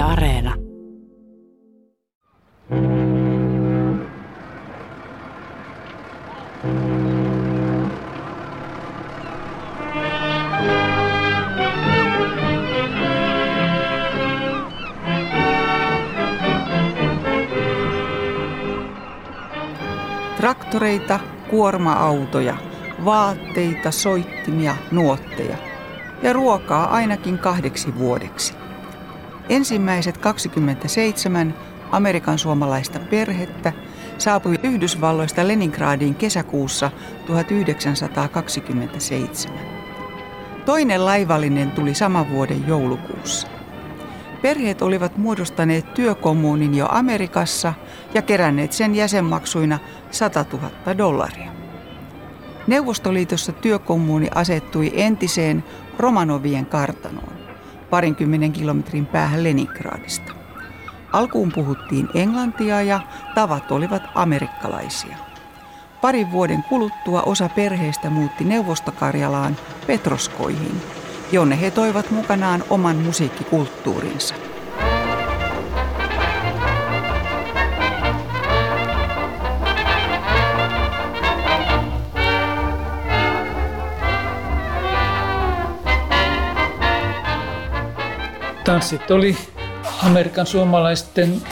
Areena. Traktoreita, kuorma-autoja, vaatteita, soittimia, nuotteja ja ruokaa ainakin kahdeksi vuodeksi. Ensimmäiset 27 Amerikan suomalaista perhettä saapui Yhdysvalloista Leningradiin kesäkuussa 1927. Toinen laivallinen tuli saman vuoden joulukuussa. Perheet olivat muodostaneet työkommuunin jo Amerikassa ja keränneet sen jäsenmaksuina 100 000 dollaria. Neuvostoliitossa työkommuuni asettui entiseen Romanovien kartanoon, parinkymmenen kilometrin päähän Leningradista. Alkuun puhuttiin englantia ja tavat olivat amerikkalaisia. Parin vuoden kuluttua osa perheestä muutti Neuvostokarjalaan Petroskoihin, jonne he toivat mukanaan oman musiikkikulttuurinsa. Tanssit oli Amerikan suomalaisten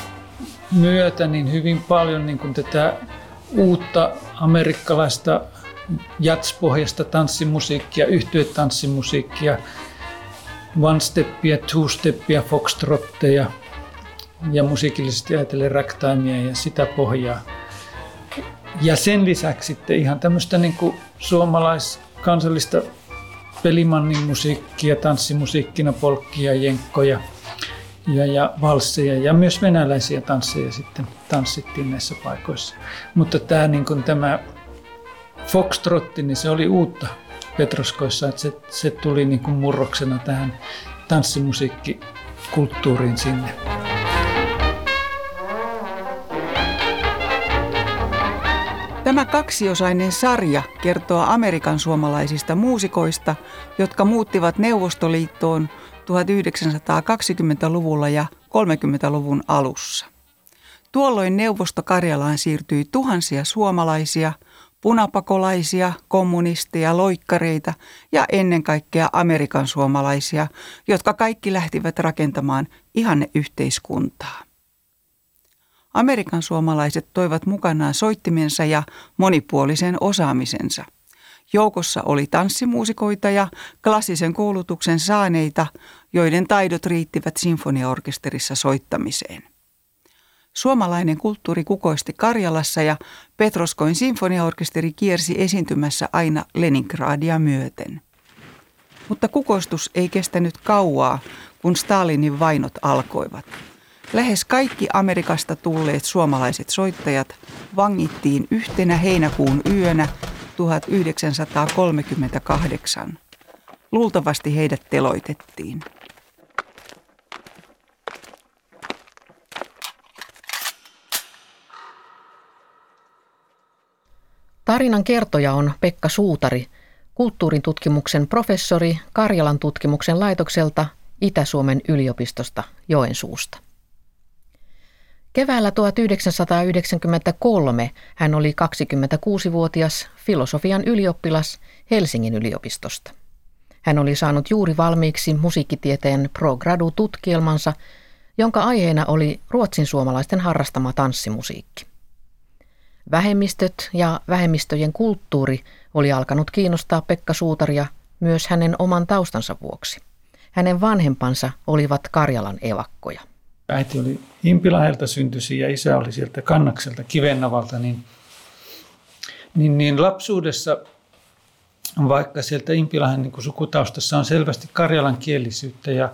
myötä niin hyvin paljon niin kuin tätä uutta amerikkalaista jatspohjasta tanssimusiikkia, yhtyetanssimusiikkia, one-steppia, two-steppia, foxtrotteja ja musiikillisesti ajatellen ragtimea ja sitä pohjaa. Ja sen lisäksi sitten ihan tämmöistä niin kuin suomalaiskansallista pelimannin musiikkia, tanssimusiikkina, polkkia, jenkkoja ja, ja valsseja ja myös venäläisiä tansseja sitten tanssittiin näissä paikoissa. Mutta tämä, niin kuin tämä foxtrotti, niin se oli uutta Petroskoissa, että se, se tuli niin kuin murroksena tähän tanssimusiikkikulttuuriin sinne. Tämä kaksiosainen sarja kertoo Amerikan suomalaisista muusikoista, jotka muuttivat Neuvostoliittoon 1920-luvulla ja 30-luvun alussa. Tuolloin Neuvosto-Karjalaan siirtyi tuhansia suomalaisia, punapakolaisia, kommunisteja, loikkareita ja ennen kaikkea Amerikan suomalaisia, jotka kaikki lähtivät rakentamaan ihanne yhteiskuntaa. Amerikan suomalaiset toivat mukanaan soittimensa ja monipuolisen osaamisensa. Joukossa oli tanssimuusikoita ja klassisen koulutuksen saaneita, joiden taidot riittivät sinfoniaorkesterissa soittamiseen. Suomalainen kulttuuri kukoisti Karjalassa ja Petroskoin sinfoniaorkesteri kiersi esiintymässä aina Leningradia myöten. Mutta kukoistus ei kestänyt kauaa, kun Stalinin vainot alkoivat. Lähes kaikki Amerikasta tulleet suomalaiset soittajat vangittiin yhtenä heinäkuun yönä 1938. Luultavasti heidät teloitettiin. Tarinan kertoja on Pekka Suutari, kulttuurin tutkimuksen professori Karjalan tutkimuksen laitokselta Itä-Suomen yliopistosta Joensuusta. Keväällä 1993 hän oli 26-vuotias filosofian ylioppilas Helsingin yliopistosta. Hän oli saanut juuri valmiiksi musiikkitieteen pro gradu tutkielmansa, jonka aiheena oli ruotsin suomalaisten harrastama tanssimusiikki. Vähemmistöt ja vähemmistöjen kulttuuri oli alkanut kiinnostaa Pekka Suutaria myös hänen oman taustansa vuoksi. Hänen vanhempansa olivat Karjalan evakkoja äiti oli Impilahelta syntyisin ja isä oli sieltä Kannakselta Kivennavalta, niin, niin, niin lapsuudessa, vaikka sieltä Impilahen niin sukutaustassa on selvästi karjalan kielisyyttä ja,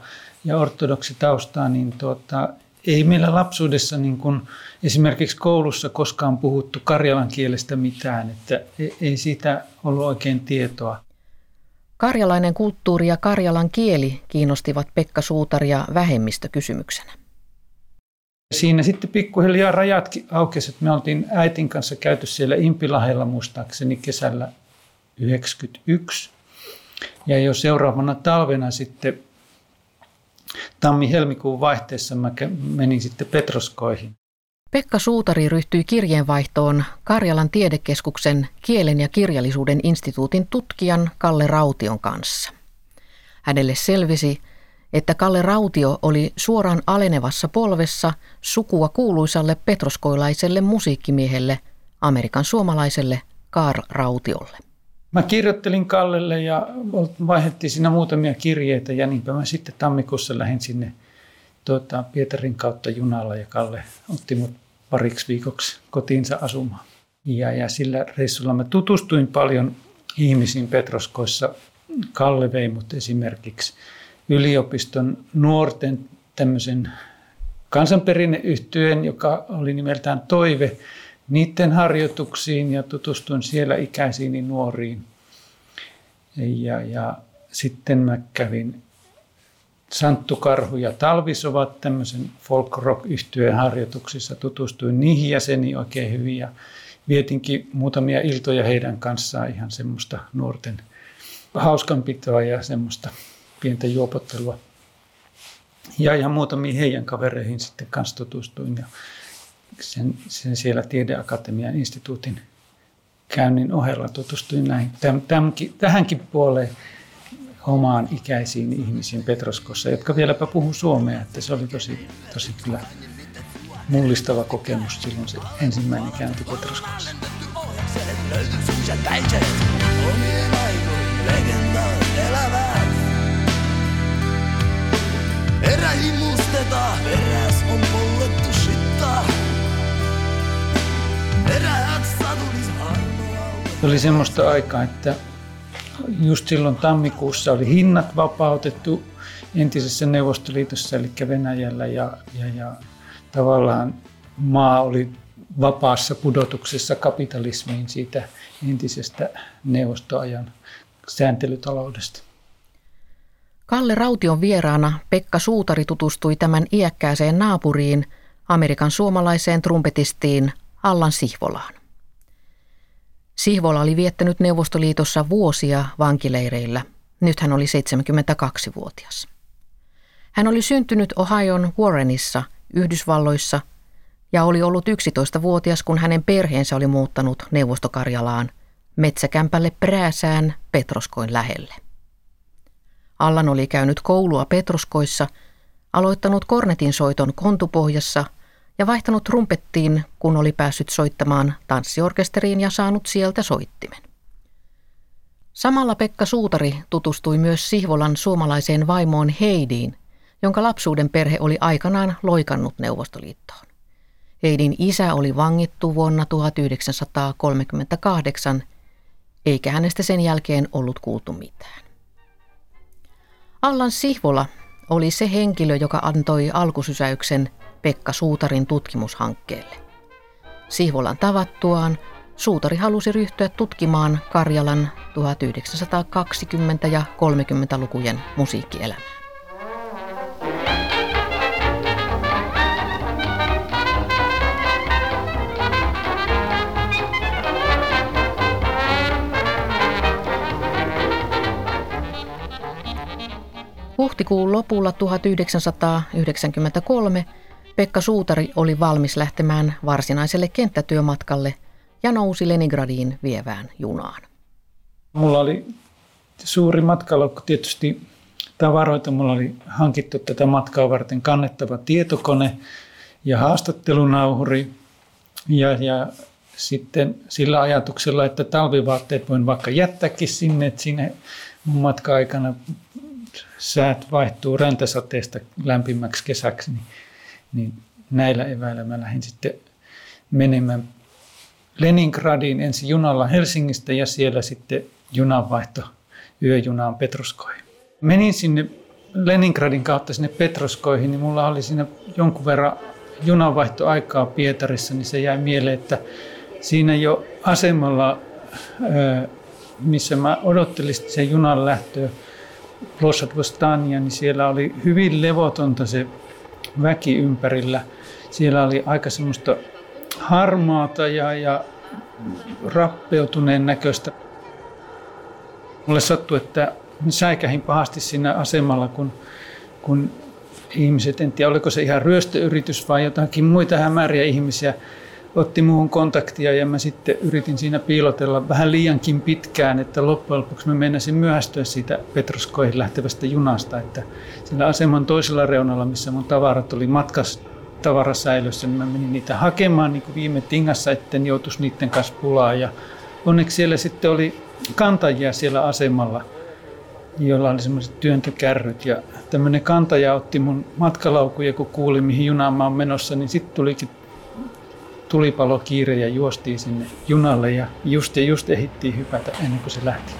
ja ortodoksitaustaa, niin tuota, ei meillä lapsuudessa niin kuin esimerkiksi koulussa koskaan puhuttu karjalan kielestä mitään, että e, ei siitä ollut oikein tietoa. Karjalainen kulttuuri ja karjalan kieli kiinnostivat Pekka Suutaria vähemmistökysymyksenä. Siinä sitten pikkuhiljaa rajatkin aukesi, me oltiin äitin kanssa käyty siellä Impilahella muistaakseni kesällä 1991. Ja jo seuraavana talvena sitten tammi-helmikuun vaihteessa mä menin sitten Petroskoihin. Pekka Suutari ryhtyi kirjeenvaihtoon Karjalan tiedekeskuksen kielen ja kirjallisuuden instituutin tutkijan Kalle Raution kanssa. Hänelle selvisi, että Kalle Rautio oli suoraan alenevassa polvessa sukua kuuluisalle petroskoilaiselle musiikkimiehelle, Amerikan suomalaiselle Karl Rautiolle. Mä kirjoittelin Kallelle ja vaihdettiin siinä muutamia kirjeitä ja niinpä mä sitten tammikuussa lähdin sinne tuota, Pietarin kautta junalla ja Kalle otti mut pariksi viikoksi kotiinsa asumaan. Ja, ja sillä reissulla mä tutustuin paljon ihmisiin Petroskoissa. Kalle vei mut esimerkiksi yliopiston nuorten tämmöisen kansanperinneyhtyeen, joka oli nimeltään Toive, niiden harjoituksiin ja tutustuin siellä ikäisiin nuoriin. Ja, ja sitten mä kävin Santtu Karhu ja Talvis ovat tämmöisen folk rock yhtyeen harjoituksissa. Tutustuin niihin jäseniin oikein hyvin ja vietinkin muutamia iltoja heidän kanssaan ihan semmoista nuorten hauskanpitoa ja semmoista pientä juopottelua. Ja, ja muutamiin heidän kavereihin sitten kanssa tutustuin ja sen, sen siellä Tiedeakatemian instituutin käynnin ohella tutustuin näihin, täm, tämänkin, tähänkin puoleen omaan ikäisiin ihmisiin Petroskossa, jotka vieläpä puhu suomea, että se oli tosi, tosi kyllä mullistava kokemus silloin se ensimmäinen käynti Petroskossa. Erähimusteta, eräs on pollettu shittaa. Se oli semmoista aikaa, että just silloin tammikuussa oli hinnat vapautettu entisessä Neuvostoliitossa, eli Venäjällä, ja, ja, ja tavallaan maa oli vapaassa pudotuksessa kapitalismiin siitä entisestä neuvostoajan sääntelytaloudesta. Kalle Raution vieraana Pekka Suutari tutustui tämän iäkkääseen naapuriin, Amerikan suomalaiseen trumpetistiin Allan Sihvolaan. Sihvola oli viettänyt Neuvostoliitossa vuosia vankileireillä. Nyt hän oli 72-vuotias. Hän oli syntynyt Ohion Warrenissa, Yhdysvalloissa, ja oli ollut 11-vuotias, kun hänen perheensä oli muuttanut Neuvostokarjalaan metsäkämpälle Prääsään Petroskoin lähelle. Allan oli käynyt koulua Petroskoissa, aloittanut kornetin soiton kontupohjassa ja vaihtanut trumpettiin, kun oli päässyt soittamaan tanssiorkesteriin ja saanut sieltä soittimen. Samalla Pekka Suutari tutustui myös Sihvolan suomalaiseen vaimoon Heidiin, jonka lapsuuden perhe oli aikanaan loikannut Neuvostoliittoon. Heidin isä oli vangittu vuonna 1938, eikä hänestä sen jälkeen ollut kuultu mitään. Allan Sihvola oli se henkilö, joka antoi alkusysäyksen Pekka Suutarin tutkimushankkeelle. Sihvolan tavattuaan Suutari halusi ryhtyä tutkimaan Karjalan 1920- ja 30-lukujen musiikkielämää. Huhtikuun lopulla 1993 Pekka Suutari oli valmis lähtemään varsinaiselle kenttätyömatkalle ja nousi Leningradiin vievään junaan. Mulla oli suuri matkalaukku tietysti tavaroita. Mulla oli hankittu tätä matkaa varten kannettava tietokone ja haastattelunauhuri. Ja, ja sitten sillä ajatuksella, että talvivaatteet voin vaikka jättääkin sinne, että sinne mun matka-aikana säät vaihtuu räntäsateesta lämpimäksi kesäksi, niin niin näillä eväillä mä lähdin sitten menemään Leningradiin ensin junalla Helsingistä ja siellä sitten junanvaihto yöjunaan Petroskoihin. Menin sinne Leningradin kautta sinne Petroskoihin, niin mulla oli siinä jonkun verran junanvaihtoaikaa Pietarissa, niin se jäi mieleen, että siinä jo asemalla, missä mä odottelin sen junan lähtöä, Plosat Vostania, niin siellä oli hyvin levotonta se väki ympärillä. Siellä oli aika semmoista harmaata ja, ja rappeutuneen näköistä. Mulle sattui, että säikähin pahasti siinä asemalla, kun, kun ihmiset, en tiedä oliko se ihan ryöstöyritys vai jotakin muita hämäriä ihmisiä, otti muuhun kontaktia ja mä sitten yritin siinä piilotella vähän liiankin pitkään, että loppujen lopuksi mä menisin myöhästyä siitä Petroskoihin lähtevästä junasta, että sillä aseman toisella reunalla, missä mun tavarat oli matkas tavarasäilössä, niin mä menin niitä hakemaan niin kuin viime tingassa, etten joutuisi niiden kanssa pulaa. Ja onneksi siellä sitten oli kantajia siellä asemalla, joilla oli semmoiset työntökärryt. Ja tämmöinen kantaja otti mun matkalaukuja, kun kuuli mihin junaan mä oon menossa, niin sitten tulikin tulipalokiire ja juostiin sinne junalle ja just ja just ehittiin hypätä ennen kuin se lähti.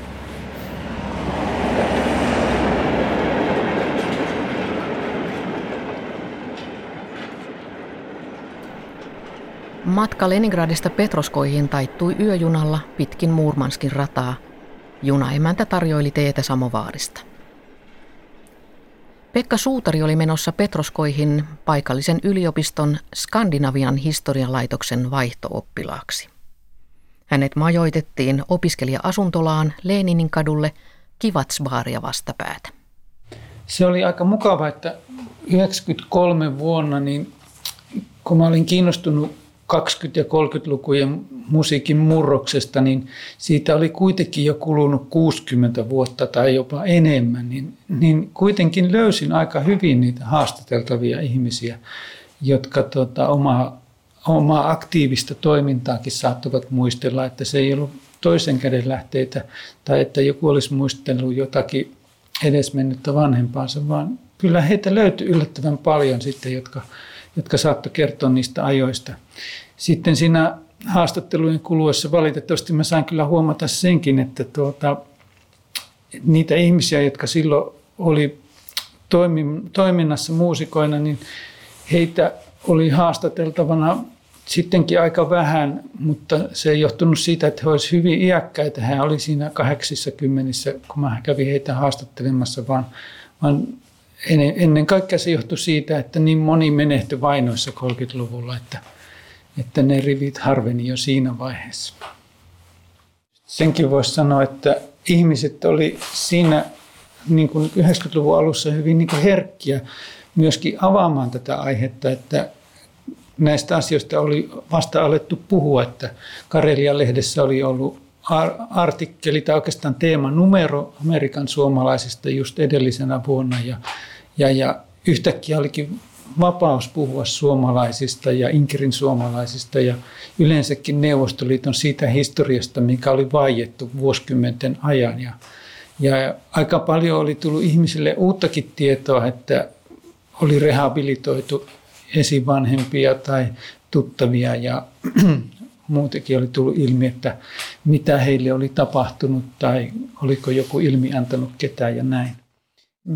Matka Leningradista Petroskoihin taittui yöjunalla pitkin Murmanskin rataa. Junaemäntä tarjoili teetä samovaarista. Pekka Suutari oli menossa Petroskoihin paikallisen yliopiston Skandinavian historian laitoksen vaihtooppilaaksi. Hänet majoitettiin opiskelija-asuntolaan Leninin kadulle Kivatsbaaria vastapäätä. Se oli aika mukava, että 93 vuonna, niin kun mä olin kiinnostunut 20- ja 30-lukujen musiikin murroksesta, niin siitä oli kuitenkin jo kulunut 60 vuotta tai jopa enemmän, niin, niin kuitenkin löysin aika hyvin niitä haastateltavia ihmisiä, jotka tota, omaa, omaa aktiivista toimintaakin saattavat muistella, että se ei ollut toisen käden lähteitä tai että joku olisi muistellut jotakin edesmennyttä vanhempaansa, vaan kyllä heitä löytyi yllättävän paljon sitten, jotka jotka saattoi kertoa niistä ajoista. Sitten siinä haastattelujen kuluessa valitettavasti mä sain kyllä huomata senkin, että tuota, niitä ihmisiä, jotka silloin oli toiminnassa muusikoina, niin heitä oli haastateltavana sittenkin aika vähän, mutta se ei johtunut siitä, että he olisivat hyvin iäkkäitä. Hän oli siinä 80, kun mä kävin heitä haastattelemassa, vaan, vaan ennen kaikkea se johtui siitä, että niin moni menehtyi vainoissa 30-luvulla, että, että ne rivit harveni jo siinä vaiheessa. Senkin voisi sanoa, että ihmiset oli siinä niin kuin 90-luvun alussa hyvin niin kuin herkkiä myöskin avaamaan tätä aihetta, että näistä asioista oli vasta alettu puhua, että Karelia-lehdessä oli ollut artikkeli tai oikeastaan teema numero Amerikan suomalaisista just edellisenä vuonna ja ja, ja yhtäkkiä olikin vapaus puhua suomalaisista ja Inkerin suomalaisista ja yleensäkin Neuvostoliiton siitä historiasta, mikä oli vaiettu vuosikymmenten ajan. Ja, ja aika paljon oli tullut ihmisille uuttakin tietoa, että oli rehabilitoitu esivanhempia tai tuttavia ja muutenkin oli tullut ilmi, että mitä heille oli tapahtunut tai oliko joku ilmi antanut ketään ja näin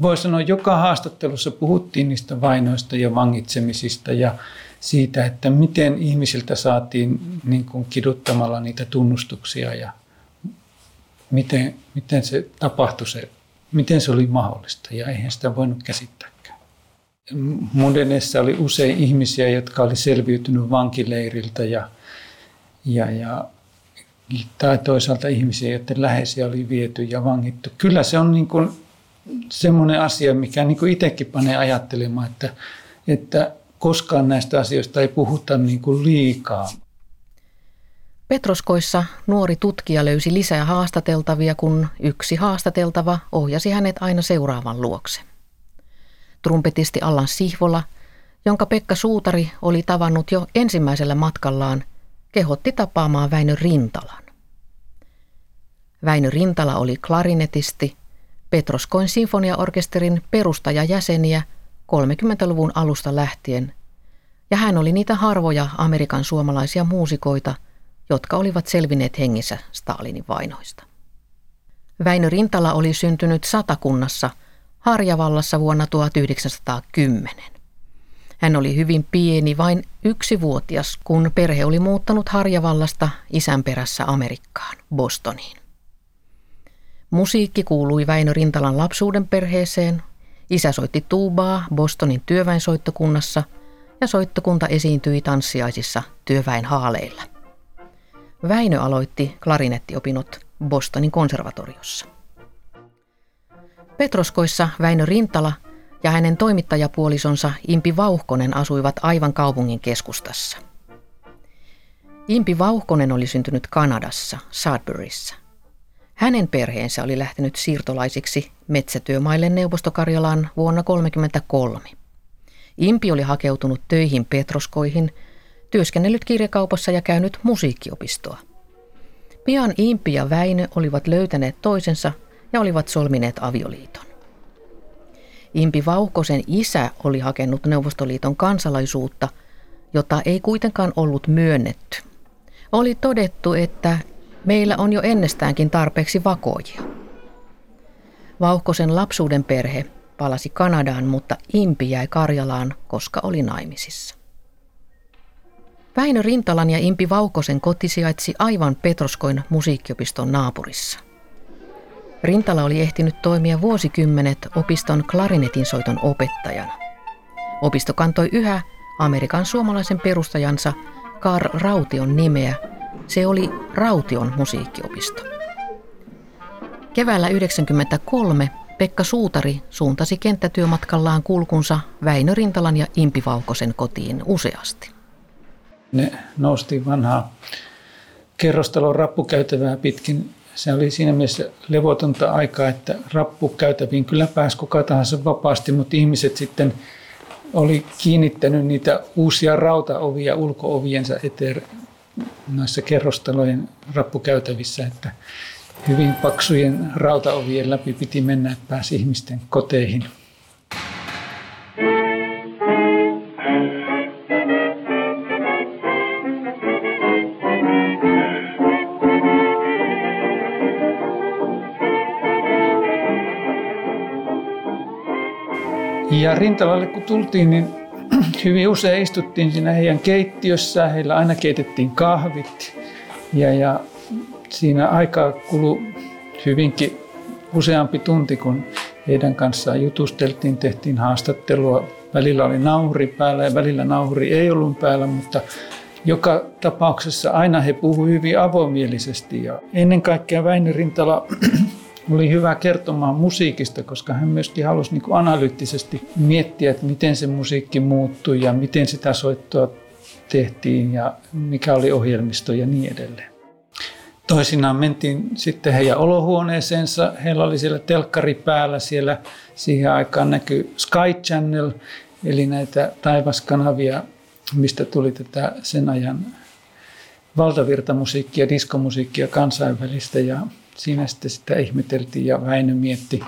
voi sanoa, joka haastattelussa puhuttiin niistä vainoista ja vangitsemisista ja siitä, että miten ihmisiltä saatiin niin kuin kiduttamalla niitä tunnustuksia ja miten, miten se tapahtui, se, miten se oli mahdollista ja eihän sitä voinut käsittääkään. Modenessa oli usein ihmisiä, jotka oli selviytynyt vankileiriltä ja, ja, ja tai toisaalta ihmisiä, joiden läheisiä oli viety ja vangittu. Kyllä se on niin kuin semmoinen asia, mikä niin kuin itsekin panee ajattelemaan, että, että koskaan näistä asioista ei puhuta niin kuin liikaa. Petroskoissa nuori tutkija löysi lisää haastateltavia, kun yksi haastateltava ohjasi hänet aina seuraavan luokse. Trumpetisti Allan Sihvola, jonka Pekka Suutari oli tavannut jo ensimmäisellä matkallaan, kehotti tapaamaan Väinö Rintalan. Väinö Rintala oli klarinetisti – Petroskoin sinfoniaorkesterin perustajajäseniä 30-luvun alusta lähtien, ja hän oli niitä harvoja Amerikan suomalaisia muusikoita, jotka olivat selvinneet hengissä Stalinin vainoista. Väinö Rintala oli syntynyt Satakunnassa Harjavallassa vuonna 1910. Hän oli hyvin pieni, vain yksivuotias, kun perhe oli muuttanut Harjavallasta isän perässä Amerikkaan, Bostoniin. Musiikki kuului Väinö Rintalan lapsuuden perheeseen. Isä soitti tuubaa Bostonin työväensoittokunnassa ja soittokunta esiintyi tanssiaisissa työväen haaleilla. Väinö aloitti klarinettiopinut Bostonin konservatoriossa. Petroskoissa Väinö Rintala ja hänen toimittajapuolisonsa Impi Vauhkonen asuivat aivan kaupungin keskustassa. Impi Vauhkonen oli syntynyt Kanadassa, Sudburyssa. Hänen perheensä oli lähtenyt siirtolaisiksi metsätyömaille Neuvostokarjalaan vuonna 1933. Impi oli hakeutunut töihin Petroskoihin, työskennellyt kirjakaupassa ja käynyt musiikkiopistoa. Pian Impi ja Väinö olivat löytäneet toisensa ja olivat solmineet avioliiton. Impi Vauhkosen isä oli hakenut Neuvostoliiton kansalaisuutta, jota ei kuitenkaan ollut myönnetty. Oli todettu, että meillä on jo ennestäänkin tarpeeksi vakoojia. Vauhkosen lapsuuden perhe palasi Kanadaan, mutta Impi jäi Karjalaan, koska oli naimisissa. Väinö Rintalan ja Impi Vaukosen koti sijaitsi aivan Petroskoin musiikkiopiston naapurissa. Rintala oli ehtinyt toimia vuosikymmenet opiston klarinetin soiton opettajana. Opisto kantoi yhä Amerikan suomalaisen perustajansa Karl Raution nimeä. Se oli Raution musiikkiopisto. Keväällä 1993 Pekka Suutari suuntasi kenttätyömatkallaan kulkunsa Väinö Rintalan ja Impi Vaukosen kotiin useasti. Ne noustiin vanhaa kerrostalon rappukäytävää pitkin. Se oli siinä mielessä levotonta aikaa, että rappukäytäviin kyllä pääsi kuka tahansa vapaasti, mutta ihmiset sitten oli kiinnittänyt niitä uusia rautaovia ulkooviensa eteen noissa kerrostalojen rappukäytävissä, että hyvin paksujen rautaovien läpi piti mennä, että pääsi ihmisten koteihin. Ja Rintalalle kun tultiin, niin hyvin usein istuttiin siinä heidän keittiössä. Heillä aina keitettiin kahvit ja, ja siinä aikaa kului hyvinkin useampi tunti, kun heidän kanssaan jutusteltiin, tehtiin haastattelua. Välillä oli nauhuri päällä ja välillä nauhuri ei ollut päällä, mutta joka tapauksessa aina he puhuivat hyvin avomielisesti. Ja ennen kaikkea Väinö Rintala oli hyvä kertomaan musiikista, koska hän myöskin halusi niin analyyttisesti miettiä, että miten se musiikki muuttui ja miten sitä soittoa tehtiin ja mikä oli ohjelmisto ja niin edelleen. Toisinaan mentiin sitten heidän olohuoneeseensa. Heillä oli siellä telkkari päällä. Siellä siihen aikaan näkyi Sky Channel, eli näitä taivaskanavia, mistä tuli tätä sen ajan valtavirtamusiikkia, diskomusiikkia kansainvälistä. Ja siinä sitten sitä ihmeteltiin ja Väinö mietti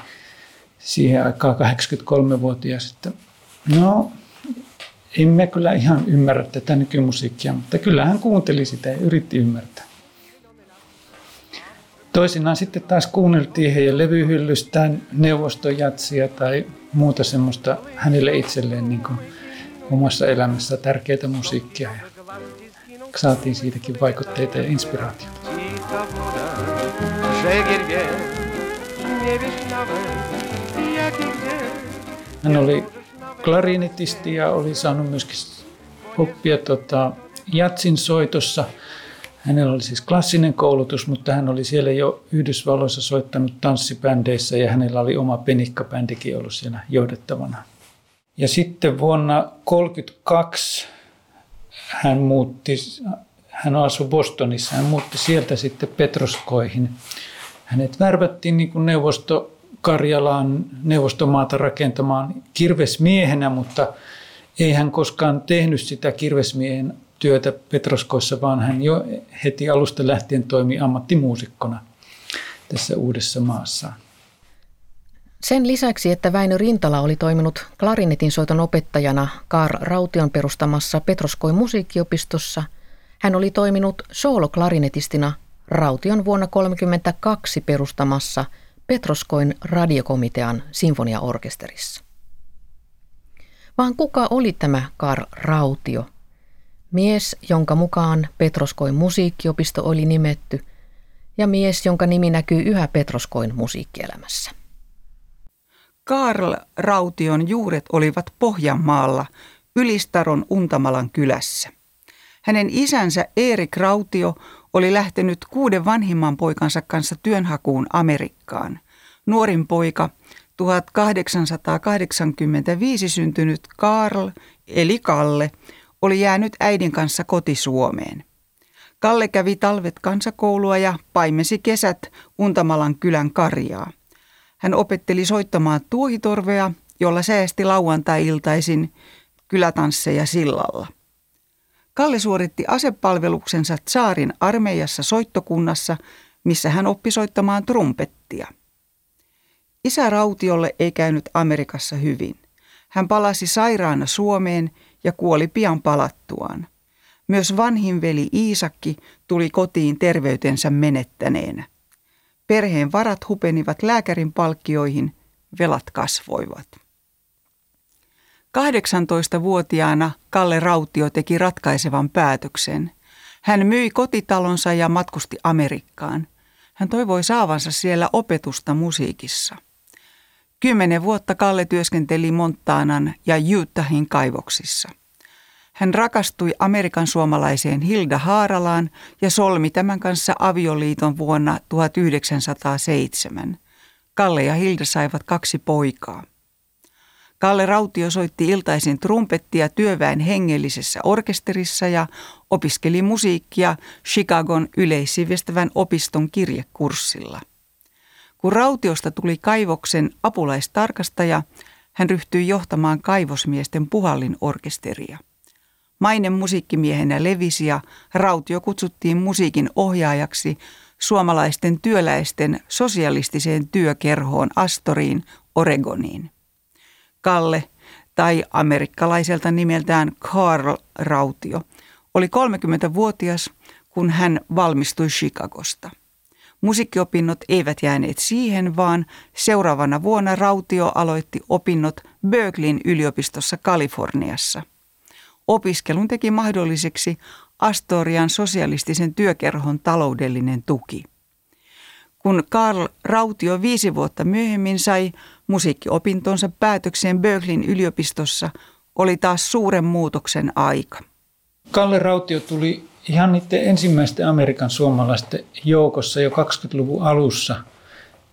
siihen aikaan 83-vuotias, että no emme kyllä ihan ymmärrä tätä nykymusiikkia, mutta kyllä hän kuunteli sitä ja yritti ymmärtää. Toisinaan sitten taas kuunneltiin heidän levyhyllystään neuvostojatsia tai muuta semmoista hänelle itselleen niin kuin omassa elämässä tärkeää musiikkia ja saatiin siitäkin vaikutteita ja inspiraatiota. Hän oli klarinetisti ja oli saanut myöskin oppia tota, jatsin soitossa – Hänellä oli siis klassinen koulutus, mutta hän oli siellä jo Yhdysvalloissa soittanut tanssibändeissä ja hänellä oli oma penikkabändikin ollut siellä johdettavana. Ja sitten vuonna 1932 hän muutti, hän asui Bostonissa, hän muutti sieltä sitten Petroskoihin. Hänet värvättiin niin kuin neuvosto Karjalaan neuvostomaata rakentamaan kirvesmiehenä, mutta ei hän koskaan tehnyt sitä kirvesmiehen työtä Petroskoissa, vaan hän jo heti alusta lähtien toimi ammattimuusikkona tässä uudessa maassaan. Sen lisäksi, että Väinö Rintala oli toiminut klarinetin soiton opettajana Kaar Raution perustamassa Petroskoin musiikkiopistossa, hän oli toiminut sooloklarinetistina Raution vuonna 1932 perustamassa Petroskoin radiokomitean sinfoniaorkesterissa. Vaan kuka oli tämä Kaar Rautio – Mies, jonka mukaan Petroskoin musiikkiopisto oli nimetty, ja mies, jonka nimi näkyy yhä Petroskoin musiikkielämässä. Karl Raution juuret olivat Pohjanmaalla, Ylistaron Untamalan kylässä. Hänen isänsä Erik Rautio oli lähtenyt kuuden vanhimman poikansa kanssa työnhakuun Amerikkaan. Nuorin poika 1885 syntynyt Karl eli Kalle oli jäänyt äidin kanssa kotisuomeen. Kalle kävi talvet kansakoulua ja paimesi kesät Untamalan kylän karjaa. Hän opetteli soittamaan tuohitorvea, jolla säästi lauantai-iltaisin kylätansseja sillalla. Kalle suoritti asepalveluksensa saarin armeijassa soittokunnassa, missä hän oppi soittamaan trumpettia. Isä Rautiolle ei käynyt Amerikassa hyvin. Hän palasi sairaana Suomeen ja kuoli pian palattuaan. Myös vanhin veli Iisakki tuli kotiin terveytensä menettäneenä. Perheen varat hupenivat lääkärin palkkioihin, velat kasvoivat. 18-vuotiaana Kalle Rautio teki ratkaisevan päätöksen. Hän myi kotitalonsa ja matkusti Amerikkaan. Hän toivoi saavansa siellä opetusta musiikissa. Kymmenen vuotta Kalle työskenteli Montanan ja Utahin kaivoksissa. Hän rakastui Amerikan suomalaiseen Hilda Haaralaan ja solmi tämän kanssa avioliiton vuonna 1907. Kalle ja Hilda saivat kaksi poikaa. Kalle Rautio soitti iltaisin trumpettia työväen hengellisessä orkesterissa ja opiskeli musiikkia Chicagon yleissivestävän opiston kirjekurssilla. Kun Rautiosta tuli kaivoksen apulaistarkastaja, hän ryhtyi johtamaan kaivosmiesten puhallin orkesteria. Mainen musiikkimiehenä levisi ja Rautio kutsuttiin musiikin ohjaajaksi suomalaisten työläisten sosialistiseen työkerhoon Astoriin, Oregoniin. Kalle tai amerikkalaiselta nimeltään Carl Rautio oli 30-vuotias, kun hän valmistui Chicagosta. Musiikkiopinnot eivät jääneet siihen, vaan seuraavana vuonna Rautio aloitti opinnot Berkeleyn yliopistossa Kaliforniassa. Opiskelun teki mahdolliseksi Astorian sosialistisen työkerhon taloudellinen tuki. Kun Karl Rautio viisi vuotta myöhemmin sai musiikkiopintonsa päätökseen Berkeleyn yliopistossa, oli taas suuren muutoksen aika. Kalle Rautio tuli ihan niiden ensimmäisten Amerikan suomalaisten joukossa jo 20-luvun alussa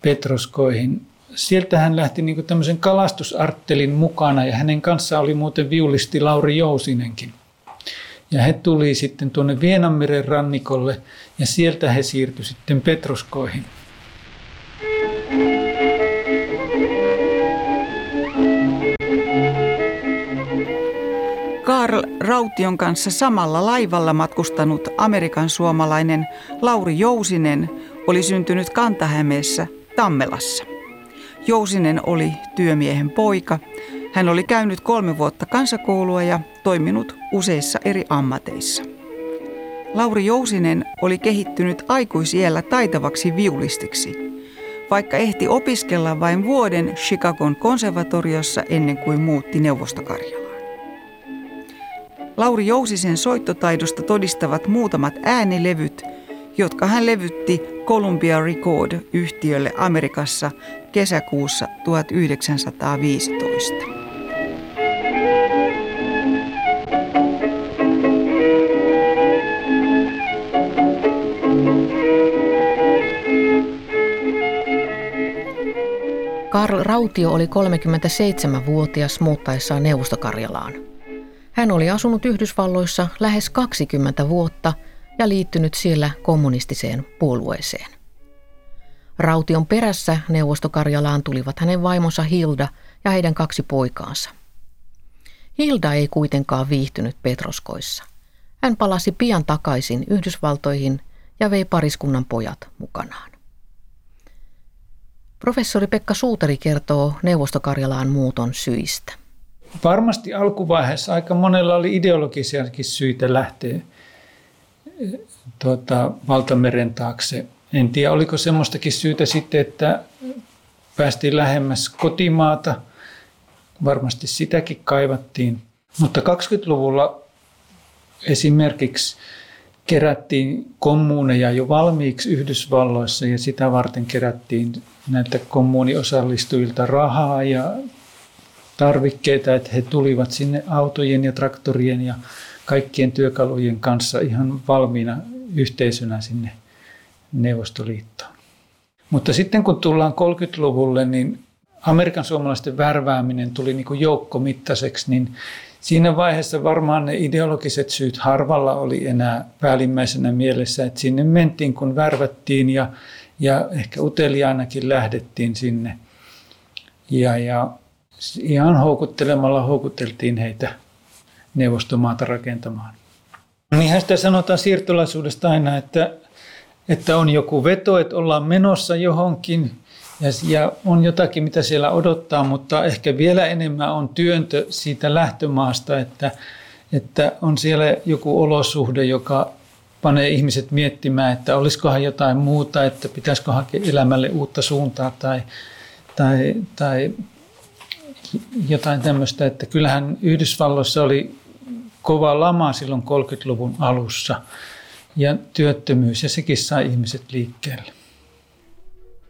Petroskoihin. Sieltä hän lähti niin tämmöisen kalastusarttelin mukana ja hänen kanssaan oli muuten viulisti Lauri Jousinenkin. Ja he tuli sitten tuonne Vienanmeren rannikolle ja sieltä he siirtyi sitten Petroskoihin. Karl Raution kanssa samalla laivalla matkustanut Amerikan suomalainen Lauri Jousinen oli syntynyt Kantahämeessä Tammelassa. Jousinen oli työmiehen poika. Hän oli käynyt kolme vuotta kansakoulua ja toiminut useissa eri ammateissa. Lauri Jousinen oli kehittynyt aikuisiellä taitavaksi viulistiksi, vaikka ehti opiskella vain vuoden Chicagon konservatoriossa ennen kuin muutti Neuvostokarjalaan. Lauri Jousisen soittotaidosta todistavat muutamat äänilevyt, jotka hän levytti Columbia Record-yhtiölle Amerikassa kesäkuussa 1915. Karl Rautio oli 37-vuotias muuttaessaan Neuvostokarjalaan. Hän oli asunut Yhdysvalloissa lähes 20 vuotta ja liittynyt siellä kommunistiseen puolueeseen. Raution perässä neuvostokarjalaan tulivat hänen vaimonsa Hilda ja heidän kaksi poikaansa. Hilda ei kuitenkaan viihtynyt Petroskoissa. Hän palasi pian takaisin Yhdysvaltoihin ja vei pariskunnan pojat mukanaan. Professori Pekka Suutari kertoo neuvostokarjalaan muuton syistä. Varmasti alkuvaiheessa aika monella oli ideologisiakin syitä lähteä tuota, valtameren taakse. En tiedä, oliko semmoistakin syytä sitten, että päästiin lähemmäs kotimaata. Varmasti sitäkin kaivattiin. Mutta 20-luvulla esimerkiksi kerättiin kommuuneja jo valmiiksi Yhdysvalloissa ja sitä varten kerättiin näitä kommuuniosallistujilta rahaa ja tarvikkeita, että he tulivat sinne autojen ja traktorien ja kaikkien työkalujen kanssa ihan valmiina yhteisönä sinne Neuvostoliittoon. Mutta sitten kun tullaan 30-luvulle, niin Amerikan suomalaisten värvääminen tuli niin kuin joukkomittaiseksi, niin siinä vaiheessa varmaan ne ideologiset syyt harvalla oli enää päällimmäisenä mielessä, että sinne mentiin kun värvättiin ja, ja ehkä uteliaanakin lähdettiin sinne. Ja, ja ihan houkuttelemalla houkuteltiin heitä neuvostomaata rakentamaan. Niinhän sitä sanotaan siirtolaisuudesta aina, että, että on joku veto, että ollaan menossa johonkin ja, ja on jotakin, mitä siellä odottaa, mutta ehkä vielä enemmän on työntö siitä lähtömaasta, että, että on siellä joku olosuhde, joka panee ihmiset miettimään, että olisikohan jotain muuta, että pitäisikö hakea elämälle uutta suuntaa tai, tai, tai jotain tämmöistä, että kyllähän Yhdysvalloissa oli kova lama silloin 30-luvun alussa ja työttömyys ja sekin sai ihmiset liikkeelle.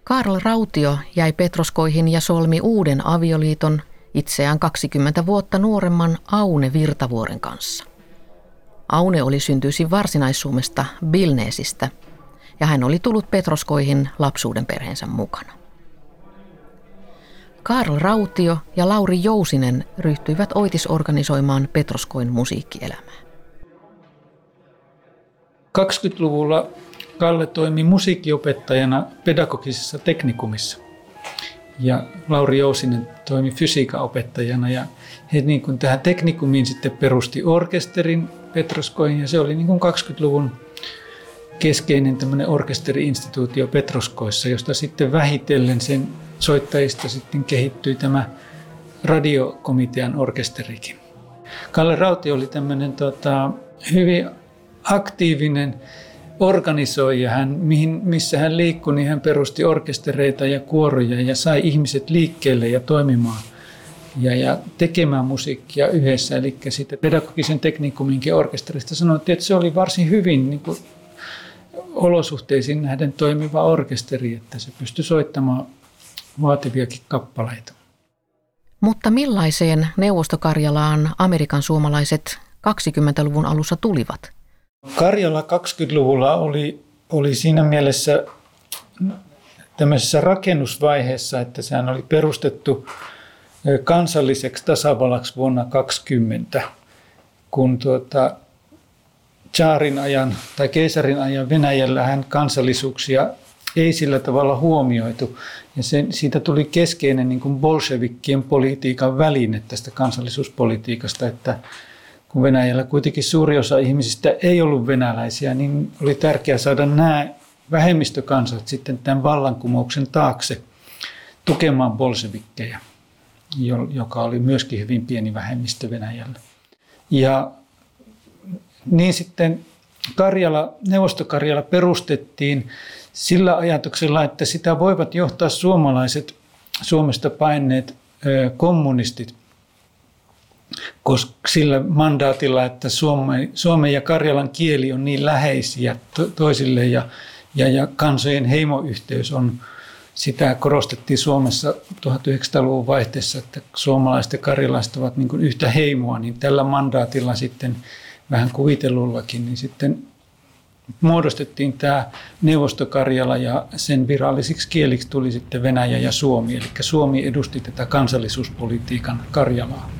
Karl Rautio jäi Petroskoihin ja solmi uuden avioliiton itseään 20 vuotta nuoremman Aune Virtavuoren kanssa. Aune oli syntyisin varsinaissuumesta Bilneesistä ja hän oli tullut Petroskoihin lapsuuden perheensä mukana. Karl Rautio ja Lauri Jousinen ryhtyivät oitisorganisoimaan Petroskoin musiikkielämää. 20-luvulla Kalle toimi musiikkiopettajana pedagogisessa teknikumissa. Ja Lauri Jousinen toimi fysiikan opettajana ja he niin kuin tähän teknikumiin sitten perusti orkesterin Petroskoihin ja se oli niin kuin 20-luvun keskeinen tämmöinen orkesteriinstituutio Petroskoissa, josta sitten vähitellen sen soittajista sitten kehittyi tämä radiokomitean orkesterikin. Kalle Rauti oli tämmöinen tota, hyvin aktiivinen organisoija. Hän, mihin, missä hän liikkui, niin hän perusti orkestereita ja kuoroja ja sai ihmiset liikkeelle ja toimimaan ja, ja tekemään musiikkia yhdessä. Eli sitten pedagogisen teknikuminkin orkesterista sanottiin, että se oli varsin hyvin niin kuin, olosuhteisiin nähden toimiva orkesteri, että se pystyi soittamaan vaativiakin kappaleita. Mutta millaiseen Neuvostokarjalaan Amerikan suomalaiset 20-luvun alussa tulivat? Karjala 20-luvulla oli, oli siinä mielessä tämmöisessä rakennusvaiheessa, että sehän oli perustettu kansalliseksi tasavallaksi vuonna 2020, kun tuota, Tsaarin ajan tai keisarin ajan Venäjällä hän kansallisuuksia ei sillä tavalla huomioitu. Ja sen, siitä tuli keskeinen niin kuin bolshevikkien politiikan väline tästä kansallisuuspolitiikasta, että kun Venäjällä kuitenkin suuri osa ihmisistä ei ollut venäläisiä, niin oli tärkeää saada nämä vähemmistökansat sitten tämän vallankumouksen taakse tukemaan bolshevikkeja, joka oli myöskin hyvin pieni vähemmistö Venäjällä. Ja niin sitten Karjala, Neuvostokarjala perustettiin sillä ajatuksella, että sitä voivat johtaa suomalaiset Suomesta paineet kommunistit koska sillä mandaatilla, että Suomen, Suomen ja Karjalan kieli on niin läheisiä to, toisille ja, ja, ja kansojen heimoyhteys on, sitä korostettiin Suomessa 1900-luvun vaihteessa, että suomalaiset ja karjalaiset ovat niin yhtä heimoa, niin tällä mandaatilla sitten vähän kuvitellullakin, niin sitten muodostettiin tämä Neuvostokarjala ja sen virallisiksi kieliksi tuli sitten Venäjä ja Suomi. Eli Suomi edusti tätä kansallisuuspolitiikan Karjalaa.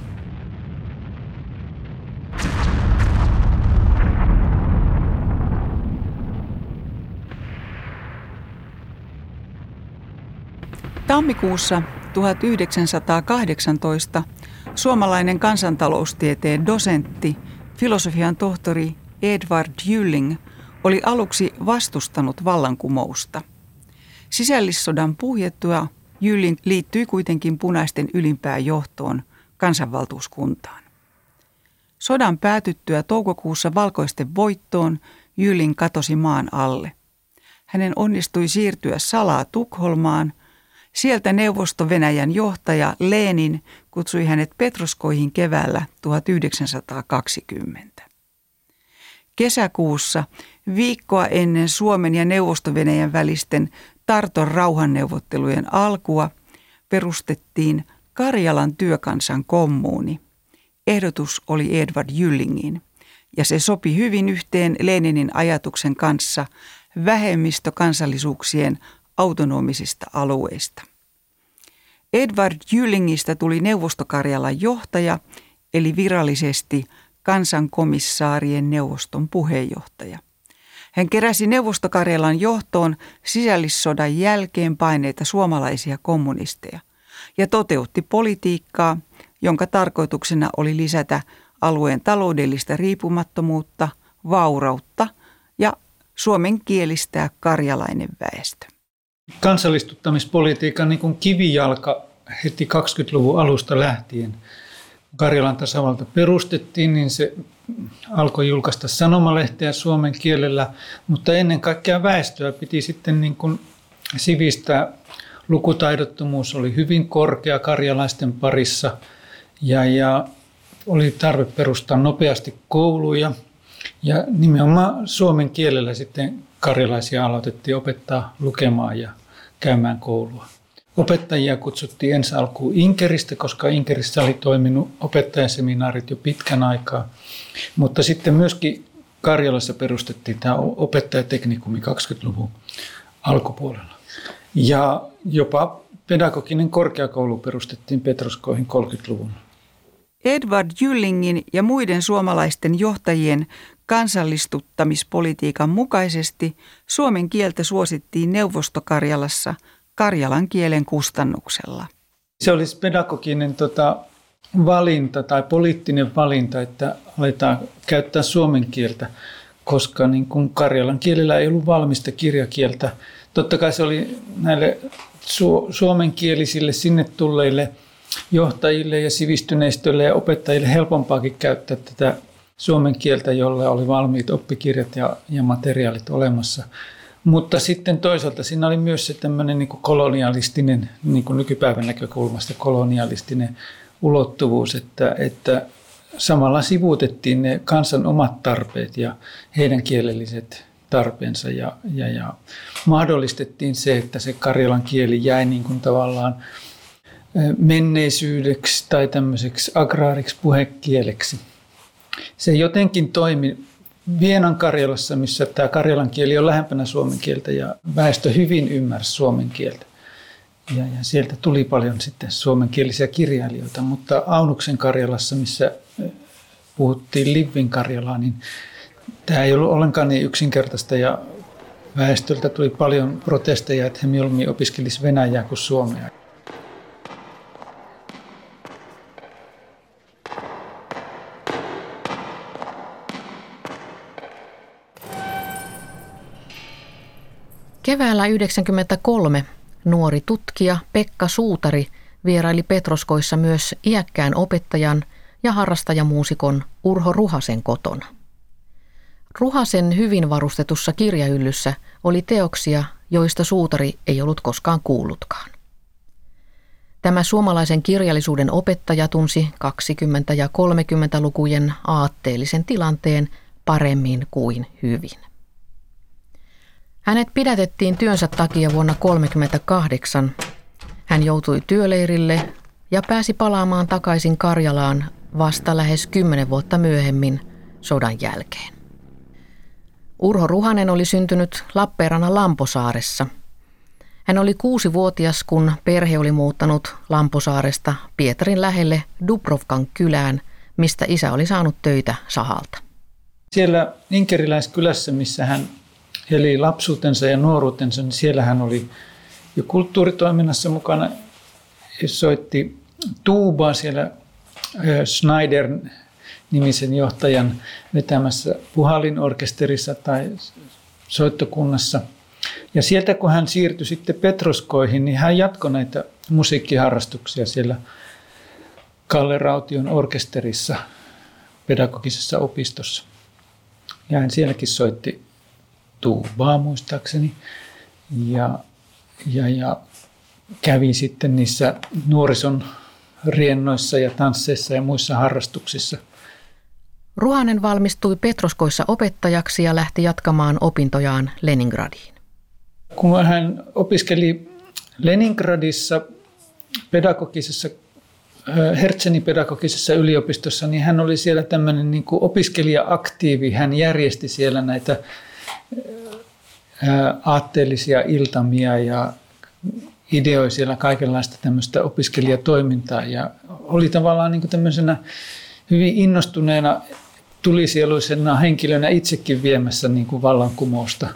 Tammikuussa 1918 suomalainen kansantaloustieteen dosentti, filosofian tohtori Edward Jylling oli aluksi vastustanut vallankumousta. Sisällissodan puhjettua Jylling liittyi kuitenkin punaisten ylimpään johtoon kansanvaltuuskuntaan. Sodan päätyttyä toukokuussa valkoisten voittoon Jylling katosi maan alle. Hänen onnistui siirtyä salaa Tukholmaan – Sieltä neuvosto-Venäjän johtaja Lenin kutsui hänet Petroskoihin keväällä 1920. Kesäkuussa, viikkoa ennen Suomen ja Neuvosto-Venäjän välisten Tarton rauhanneuvottelujen alkua, perustettiin Karjalan työkansan kommuuni. Ehdotus oli Edward Jyllingin, ja se sopi hyvin yhteen Leninin ajatuksen kanssa vähemmistökansallisuuksien autonomisista alueista. Edward Jyllingistä tuli Neuvostokarjalan johtaja, eli virallisesti kansankomissaarien neuvoston puheenjohtaja. Hän keräsi Neuvostokarjalan johtoon sisällissodan jälkeen paineita suomalaisia kommunisteja ja toteutti politiikkaa, jonka tarkoituksena oli lisätä alueen taloudellista riippumattomuutta, vaurautta ja suomen kielistää karjalainen väestö. Kansallistuttamispolitiikan niin kuin kivijalka heti 20-luvun alusta lähtien – Karjalan tasavalta perustettiin, niin se alkoi julkaista sanomalehteä suomen kielellä, mutta ennen kaikkea väestöä piti sitten niin kuin sivistää. Lukutaidottomuus oli hyvin korkea karjalaisten parissa ja, ja oli tarve perustaa nopeasti kouluja. Ja nimenomaan suomen kielellä sitten karjalaisia aloitettiin opettaa lukemaan ja käymään koulua. Opettajia kutsuttiin ensi alkuun Inkeristä, koska Inkerissä oli toiminut opettajaseminaarit jo pitkän aikaa. Mutta sitten myöskin Karjalassa perustettiin tämä opettajateknikumi 20-luvun alkupuolella. Ja jopa pedagoginen korkeakoulu perustettiin Petroskoihin 30-luvun. Edward Jyllingin ja muiden suomalaisten johtajien kansallistuttamispolitiikan mukaisesti suomen kieltä suosittiin Neuvostokarjalassa – karjalan kielen kustannuksella. Se olisi pedagoginen tota, valinta tai poliittinen valinta, että aletaan käyttää suomen kieltä, koska niin kun karjalan kielellä ei ollut valmista kirjakieltä. Totta kai se oli näille su- suomenkielisille sinne tulleille johtajille ja sivistyneistöille ja opettajille helpompaakin käyttää tätä suomen kieltä, jolla oli valmiit oppikirjat ja, ja materiaalit olemassa. Mutta sitten toisaalta siinä oli myös se tämmöinen niin kuin kolonialistinen, niin kuin nykypäivän näkökulmasta kolonialistinen ulottuvuus, että, että samalla sivuutettiin ne kansan omat tarpeet ja heidän kielelliset tarpeensa ja, ja, ja mahdollistettiin se, että se karjalan kieli jäi niin kuin tavallaan menneisyydeksi tai tämmöiseksi agraariksi puhekieleksi. Se jotenkin toimi Vienan Karjalassa, missä tämä karjalan kieli on lähempänä suomen kieltä ja väestö hyvin ymmärsi suomen kieltä. Ja, ja sieltä tuli paljon sitten suomenkielisiä kirjailijoita, mutta Aunuksen Karjalassa, missä puhuttiin Livin Karjalaa, niin tämä ei ollut ollenkaan niin yksinkertaista ja väestöltä tuli paljon protesteja, että he mieluummin opiskelisivat Venäjää kuin Suomea. Keväällä 1993 nuori tutkija Pekka Suutari vieraili Petroskoissa myös iäkkään opettajan ja harrastajamuusikon Urho Ruhasen kotona. Ruhasen hyvin varustetussa kirjahyllyssä oli teoksia, joista Suutari ei ollut koskaan kuullutkaan. Tämä suomalaisen kirjallisuuden opettaja tunsi 20- ja 30-lukujen aatteellisen tilanteen paremmin kuin hyvin. Hänet pidätettiin työnsä takia vuonna 1938. Hän joutui työleirille ja pääsi palaamaan takaisin Karjalaan vasta lähes kymmenen vuotta myöhemmin sodan jälkeen. Urho Ruhanen oli syntynyt Lappeenrannan Lamposaaressa. Hän oli kuusi-vuotias, kun perhe oli muuttanut Lamposaaresta Pietarin lähelle Dubrovkan kylään, mistä isä oli saanut töitä sahalta. Siellä Inkeriläiskylässä, missä hän eli lapsuutensa ja nuoruutensa, niin siellä hän oli jo kulttuuritoiminnassa mukana. Soitti tuubaa siellä Schneider nimisen johtajan vetämässä puhalin orkesterissa tai soittokunnassa. Ja sieltä kun hän siirtyi sitten Petroskoihin, niin hän jatkoi näitä musiikkiharrastuksia siellä Kalle Raution orkesterissa pedagogisessa opistossa. Ja hän sielläkin soitti tuubaa muistaakseni. Ja, ja, ja kävi sitten niissä nuorison riennoissa ja tansseissa ja muissa harrastuksissa. Ruhanen valmistui Petroskoissa opettajaksi ja lähti jatkamaan opintojaan Leningradiin. Kun hän opiskeli Leningradissa pedagogisessa Hertzenin pedagogisessa yliopistossa, niin hän oli siellä tämmöinen niin kuin opiskelija-aktiivi. Hän järjesti siellä näitä aatteellisia iltamia ja ideoi siellä kaikenlaista tämmöistä opiskelijatoimintaa ja oli tavallaan niin tämmöisenä hyvin innostuneena tulisieluisena henkilönä itsekin viemässä niin kuin vallankumousta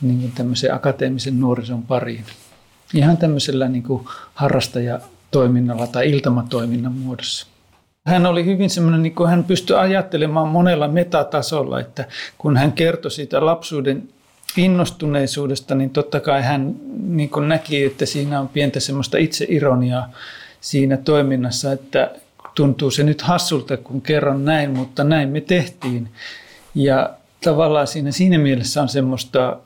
niin kuin tämmöisen akateemisen nuorison pariin. Ihan tämmöisellä niin kuin harrastajatoiminnalla tai iltamatoiminnan muodossa. Hän oli hyvin semmoinen, niin hän pystyi ajattelemaan monella metatasolla, että kun hän kertoi siitä lapsuuden innostuneisuudesta, niin totta kai hän niin näki, että siinä on pientä semmoista itseironiaa siinä toiminnassa, että tuntuu se nyt hassulta, kun kerron näin, mutta näin me tehtiin. Ja tavallaan siinä, siinä mielessä on semmoista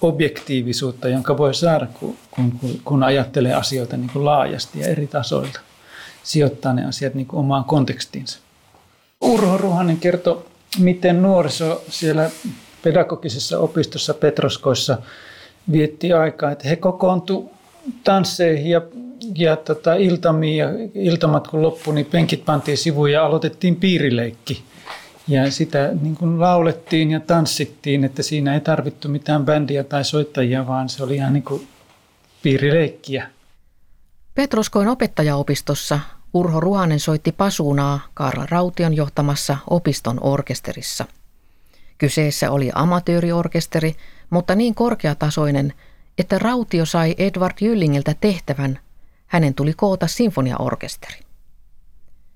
objektiivisuutta, jonka voi saada, kun, kun, kun ajattelee asioita niin kuin laajasti ja eri tasoilta. Sijoittaa ne asiat niin kuin omaan kontekstiinsa. Urho Ruhanen kertoi, miten nuoriso siellä pedagogisessa opistossa Petroskoissa vietti aikaa, että he kokoontu tansseihin ja, ja tota, iltamiin ja iltamat kun loppui, niin penkit pantiin sivuun ja aloitettiin piirileikki. Ja sitä niin kuin laulettiin ja tanssittiin, että siinä ei tarvittu mitään bändiä tai soittajia, vaan se oli ihan niin kuin piirileikkiä. Petroskoin opettajaopistossa Urho Ruhanen soitti pasuunaa Karla Raution johtamassa opiston orkesterissa – Kyseessä oli amatööriorkesteri, mutta niin korkeatasoinen, että Rautio sai Edward Jyllingiltä tehtävän. Hänen tuli koota sinfoniaorkesteri.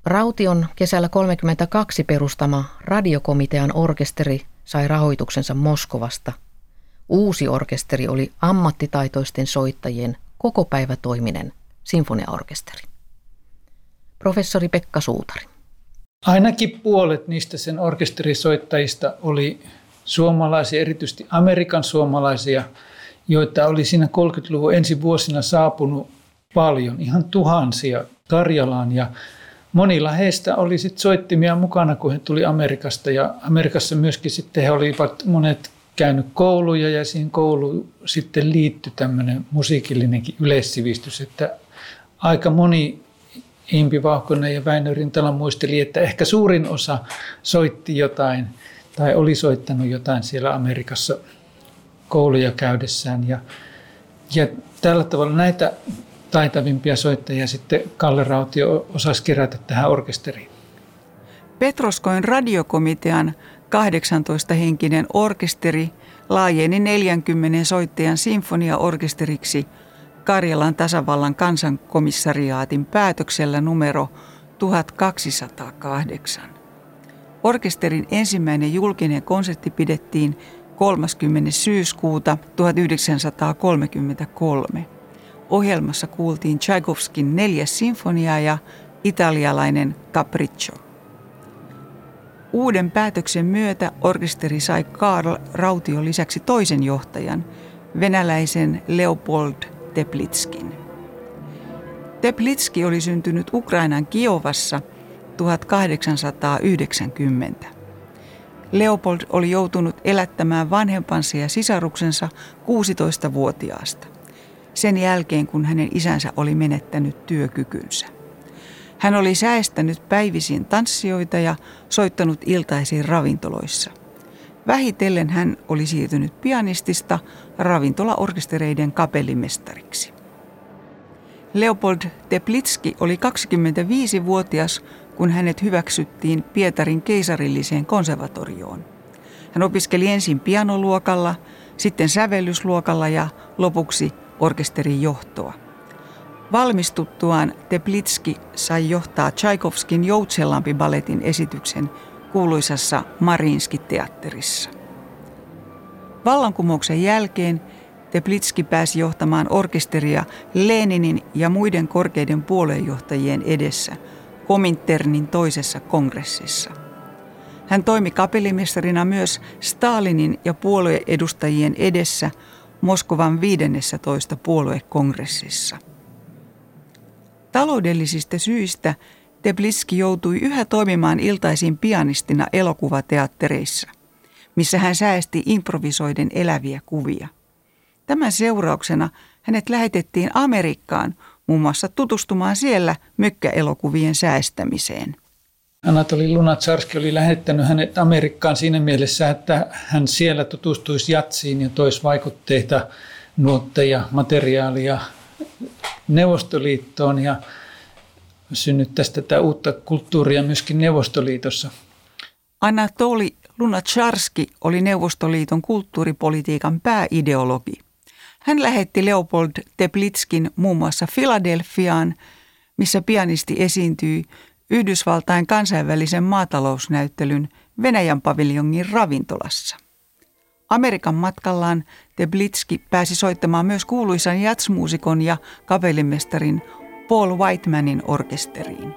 Raution kesällä 32 perustama radiokomitean orkesteri sai rahoituksensa Moskovasta. Uusi orkesteri oli ammattitaitoisten soittajien kokopäivätoiminen sinfoniaorkesteri. Professori Pekka Suutari. Ainakin puolet niistä sen orkesterisoittajista oli suomalaisia, erityisesti Amerikan suomalaisia, joita oli siinä 30-luvun ensi vuosina saapunut paljon, ihan tuhansia Karjalaan ja monilla heistä oli sitten soittimia mukana, kun he tuli Amerikasta ja Amerikassa myöskin sitten he olivat monet käynyt kouluja ja siihen kouluun sitten liittyi tämmöinen musiikillinenkin yleissivistys, että aika moni Impi Vauhkonen ja Väinö Rintala muisteli, että ehkä suurin osa soitti jotain tai oli soittanut jotain siellä Amerikassa kouluja käydessään. Ja, ja tällä tavalla näitä taitavimpia soittajia sitten Kalle Rautio osasi kerätä tähän orkesteriin. Petroskoin radiokomitean 18-henkinen orkesteri laajeni 40 soittajan sinfoniaorkesteriksi – Karjalan tasavallan kansankomissariaatin päätöksellä numero 1208. Orkesterin ensimmäinen julkinen konsertti pidettiin 30. syyskuuta 1933. Ohjelmassa kuultiin Tchaikovskin neljäs sinfonia ja italialainen Capriccio. Uuden päätöksen myötä orkesteri sai Karl Raution lisäksi toisen johtajan, venäläisen Leopold Teplitskin. Teplitski oli syntynyt Ukrainan Kiovassa 1890. Leopold oli joutunut elättämään vanhempansa ja sisaruksensa 16-vuotiaasta. Sen jälkeen, kun hänen isänsä oli menettänyt työkykynsä. Hän oli säästänyt päivisin tanssijoita ja soittanut iltaisiin ravintoloissa. Vähitellen hän oli siirtynyt pianistista ravintolaorkestereiden kapellimestariksi. Leopold Teplitski oli 25-vuotias, kun hänet hyväksyttiin Pietarin keisarilliseen konservatorioon. Hän opiskeli ensin pianoluokalla, sitten sävellysluokalla ja lopuksi orkesterin johtoa. Valmistuttuaan Teplitski sai johtaa Tchaikovskin Joutsenlampi-balletin esityksen kuuluisassa Marinski-teatterissa. Vallankumouksen jälkeen Teplitski pääsi johtamaan orkesteria Leninin ja muiden korkeiden puoluejohtajien edessä Kominternin toisessa kongressissa. Hän toimi kapellimestarina myös Stalinin ja puolueedustajien edessä Moskovan 15 puoluekongressissa. Taloudellisista syistä Tepliski joutui yhä toimimaan iltaisin pianistina elokuvateattereissa, missä hän säästi improvisoiden eläviä kuvia. Tämän seurauksena hänet lähetettiin Amerikkaan muun muassa tutustumaan siellä mykkäelokuvien säästämiseen. Anatoli Lunatsarski oli lähettänyt hänet Amerikkaan siinä mielessä, että hän siellä tutustuisi jatsiin ja toisi vaikutteita, nuotteja, materiaalia Neuvostoliittoon ja synnyttäisi tätä uutta kulttuuria myöskin Neuvostoliitossa. Anatoli Lunacharski oli Neuvostoliiton kulttuuripolitiikan pääideologi. Hän lähetti Leopold Teplitskin muun muassa Filadelfiaan, missä pianisti esiintyi Yhdysvaltain kansainvälisen maatalousnäyttelyn Venäjän paviljongin ravintolassa. Amerikan matkallaan Teplitski pääsi soittamaan myös kuuluisan jatsmuusikon ja kapellimestarin Paul Whitemanin orkesteriin.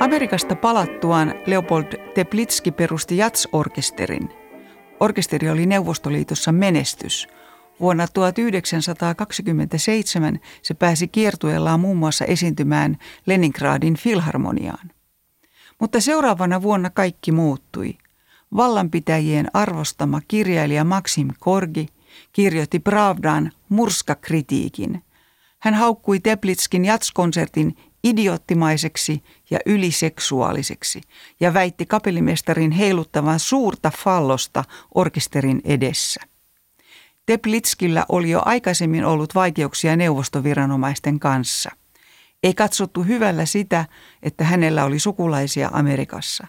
Amerikasta palattuaan Leopold Teplitski perusti Jats-orkesterin. Orkesteri oli Neuvostoliitossa menestys. Vuonna 1927 se pääsi kiertueellaan muun muassa esiintymään Leningradin filharmoniaan. Mutta seuraavana vuonna kaikki muuttui. Vallanpitäjien arvostama kirjailija Maxim Korgi kirjoitti Pravdaan murskakritiikin. Hän haukkui Teplitskin jatskonsertin idioottimaiseksi ja yliseksuaaliseksi ja väitti kapellimestarin heiluttavan suurta fallosta orkesterin edessä. Teplitskillä oli jo aikaisemmin ollut vaikeuksia neuvostoviranomaisten kanssa. Ei katsottu hyvällä sitä, että hänellä oli sukulaisia Amerikassa.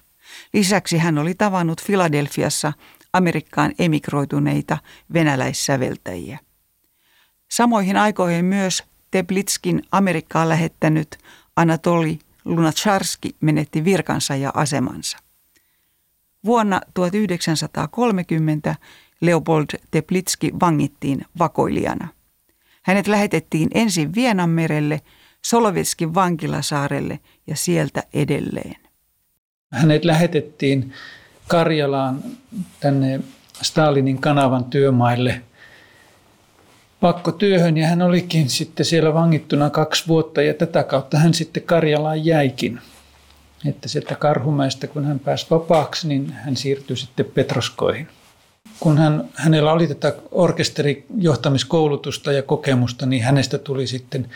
Lisäksi hän oli tavannut Filadelfiassa Amerikkaan emigroituneita venäläissäveltäjiä. Samoihin aikoihin myös Teplitskin Amerikkaan lähettänyt Anatoli Lunacharski menetti virkansa ja asemansa. Vuonna 1930 Leopold Teplitski vangittiin vakoilijana. Hänet lähetettiin ensin Vienanmerelle, Solovetskin vankilasaarelle ja sieltä edelleen. Hänet lähetettiin Karjalaan tänne Stalinin kanavan työmaille pakkotyöhön ja hän olikin sitten siellä vangittuna kaksi vuotta ja tätä kautta hän sitten Karjalaan jäikin. Että sieltä Karhumäestä, kun hän pääsi vapaaksi, niin hän siirtyi sitten Petroskoihin. Kun hän, hänellä oli tätä orkesterijohtamiskoulutusta ja kokemusta, niin hänestä tuli sitten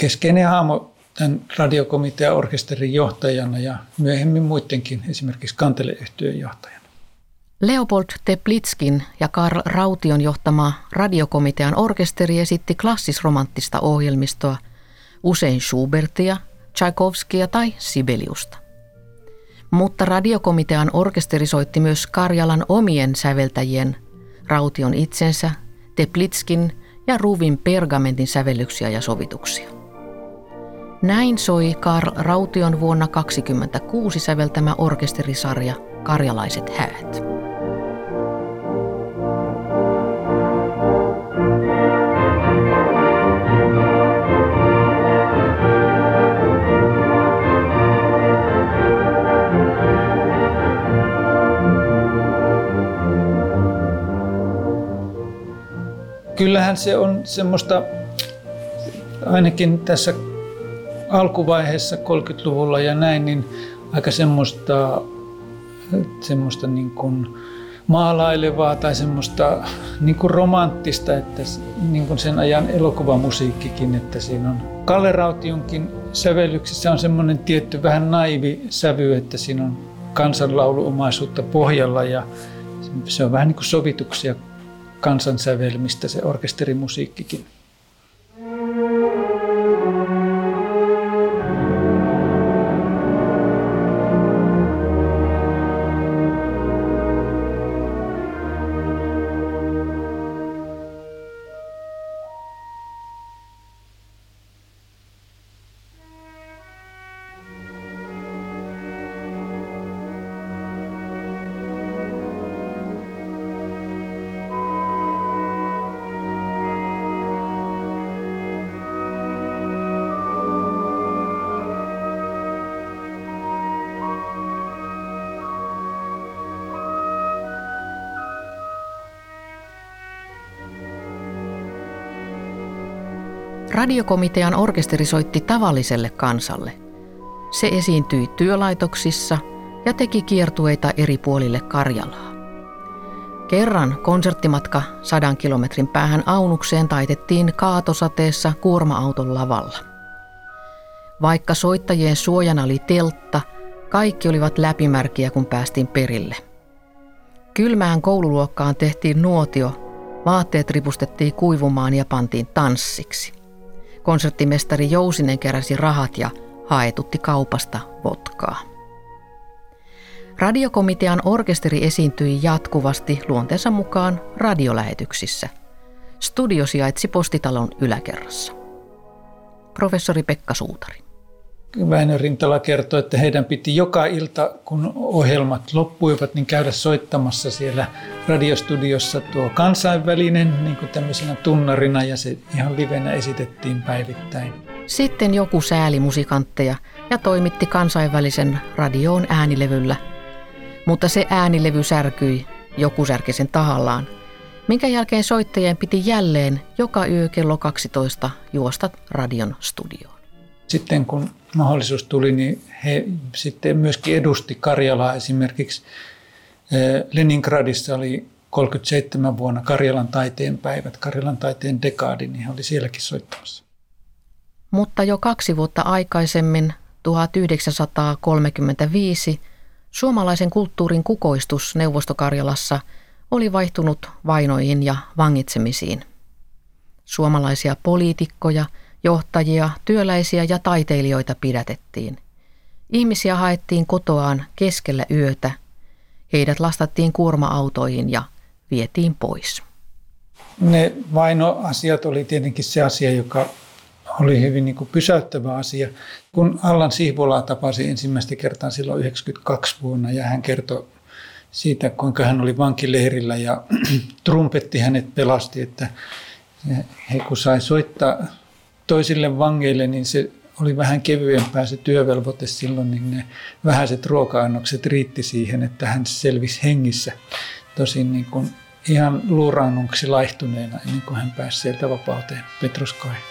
keskeinen haamo tämän radiokomitean orkesterin johtajana ja myöhemmin muidenkin, esimerkiksi kanteleyhtiön johtajana. Leopold Teplitskin ja Karl Raution johtama radiokomitean orkesteri esitti klassisromanttista ohjelmistoa, usein Schubertia, Tchaikovskia tai Sibeliusta. Mutta radiokomitean orkesteri soitti myös Karjalan omien säveltäjien, Raution itsensä, Teplitskin ja Ruvin pergamentin sävellyksiä ja sovituksia. Näin soi Karl Raution vuonna 1926 säveltämä orkesterisarja Karjalaiset häät. kyllähän se on semmoista, ainakin tässä alkuvaiheessa 30-luvulla ja näin, niin aika semmoista, semmoista niin kuin maalailevaa tai semmoista niin kuin romanttista, että niin kuin sen ajan elokuvamusiikkikin, että siinä on Kalle Rautionkin sävellyksissä on semmoinen tietty vähän naivi sävy, että siinä on kansanlauluomaisuutta pohjalla ja se on vähän niin kuin sovituksia kansansävelmistä se orkesterimusiikkikin. Radiokomitean orkesteri soitti tavalliselle kansalle. Se esiintyi työlaitoksissa ja teki kiertueita eri puolille Karjalaa. Kerran konserttimatka sadan kilometrin päähän Aunukseen taitettiin kaatosateessa kuorma-auton lavalla. Vaikka soittajien suojana oli teltta, Kaikki olivat läpimärkiä, kun päästiin perille. Kylmään koululuokkaan tehtiin nuotio, vaatteet ripustettiin kuivumaan ja pantiin tanssiksi. Konserttimestari Jousinen keräsi rahat ja haetutti kaupasta votkaa. Radiokomitean orkesteri esiintyi jatkuvasti luonteensa mukaan radiolähetyksissä. Studio sijaitsi postitalon yläkerrassa. Professori Pekka Suutari. Väinö Rintala kertoi, että heidän piti joka ilta, kun ohjelmat loppuivat, niin käydä soittamassa siellä radiostudiossa tuo kansainvälinen niin kuin tämmöisenä tunnarina ja se ihan livenä esitettiin päivittäin. Sitten joku sääli musikantteja ja toimitti kansainvälisen radioon äänilevyllä. Mutta se äänilevy särkyi, joku särki sen tahallaan, minkä jälkeen soittajien piti jälleen joka yö kello 12 juosta radion studioon. Sitten kun mahdollisuus tuli, niin he sitten myöskin edusti Karjalaa esimerkiksi. Eh, Leningradissa oli 37 vuonna Karjalan taiteen päivät, Karjalan taiteen dekaadi, niin he oli sielläkin soittamassa. Mutta jo kaksi vuotta aikaisemmin, 1935, suomalaisen kulttuurin kukoistus Neuvostokarjalassa oli vaihtunut vainoihin ja vangitsemisiin. Suomalaisia poliitikkoja, johtajia, työläisiä ja taiteilijoita pidätettiin. Ihmisiä haettiin kotoaan keskellä yötä. Heidät lastattiin kuorma-autoihin ja vietiin pois. Ne vainoasiat oli tietenkin se asia, joka oli hyvin niin kuin pysäyttävä asia. Kun Allan Sihvolaa tapasi ensimmäistä kertaa silloin 92 vuonna ja hän kertoi siitä, kuinka hän oli vankileirillä ja trumpetti hänet pelasti, että he kun sai soittaa toisille vangeille, niin se oli vähän kevyempää se työvelvoite silloin, niin ne vähäiset ruoka-annokset riitti siihen, että hän selvisi hengissä. Tosin niin kuin ihan luuraannuksi laihtuneena ennen kuin hän pääsi sieltä vapauteen Petroskoihin.